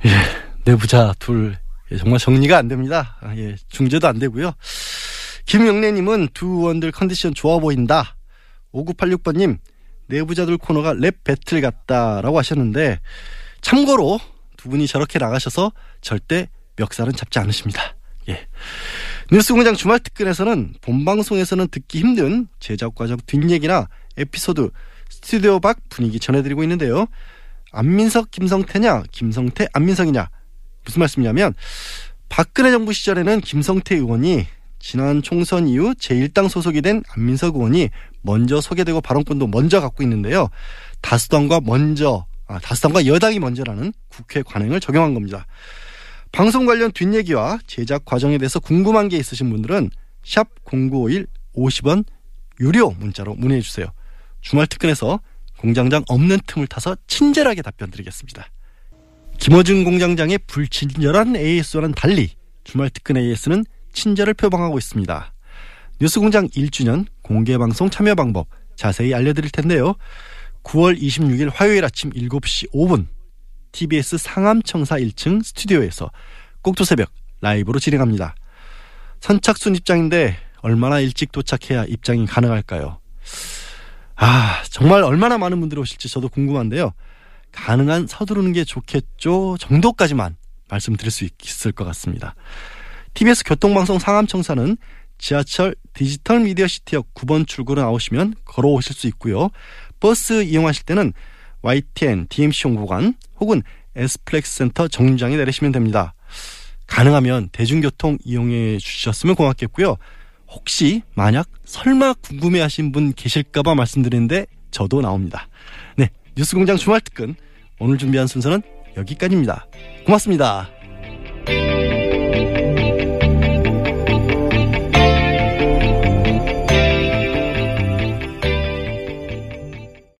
예, 내부자 둘 예, 정말 정리가 안 됩니다. 아, 예, 중재도 안 되고요. 김영래님은 두 의원들 컨디션 좋아 보인다. 5986번님 내부자들 코너가 랩 배틀 같다라고 하셨는데 참고로 두 분이 저렇게 나가셔서 절대 멱살은 잡지 않으십니다. 예. 뉴스공장 주말 특근에서는 본 방송에서는 듣기 힘든 제작 과정 뒷얘기나 에피소드 스튜디오 밖 분위기 전해드리고 있는데요. 안민석 김성태냐 김성태 안민석이냐 무슨 말씀이냐면 박근혜 정부 시절에는 김성태 의원이 지난 총선 이후 제1당 소속이 된 안민석 의원이 먼저 소개되고 발언권도 먼저 갖고 있는데요. 다수당과 먼저 아, 다수당과 여당이 먼저라는 국회 관행을 적용한 겁니다. 방송 관련 뒷얘기와 제작 과정에 대해서 궁금한 게 있으신 분들은 샵 0951 50원 유료 문자로 문의해 주세요. 주말 특근에서 공장장 없는 틈을 타서 친절하게 답변 드리겠습니다. 김어준 공장장의 불친절한 AS와는 달리 주말 특근 AS는 친절을 표방하고 있습니다. 뉴스공장 1주년 공개방송 참여 방법 자세히 알려드릴 텐데요. 9월 26일 화요일 아침 7시 5분 TBS 상암청사 1층 스튜디오에서 꼭두새벽 라이브로 진행합니다. 선착순 입장인데 얼마나 일찍 도착해야 입장이 가능할까요? 아, 정말 얼마나 많은 분들이 오실지 저도 궁금한데요. 가능한 서두르는 게 좋겠죠 정도까지만 말씀드릴 수 있을 것 같습니다. TBS 교통방송 상암청사는 지하철 디지털 미디어 시티역 9번 출구로 나오시면 걸어오실 수 있고요. 버스 이용하실 때는 YTN DMC 홍보관 혹은 에스플렉스 센터 정류장에 내리시면 됩니다. 가능하면 대중교통 이용해 주셨으면 고맙겠고요. 혹시 만약 설마 궁금해하신 분 계실까봐 말씀드리는데 저도 나옵니다. 네, 뉴스공장 주말 특근 오늘 준비한 순서는 여기까지입니다. 고맙습니다.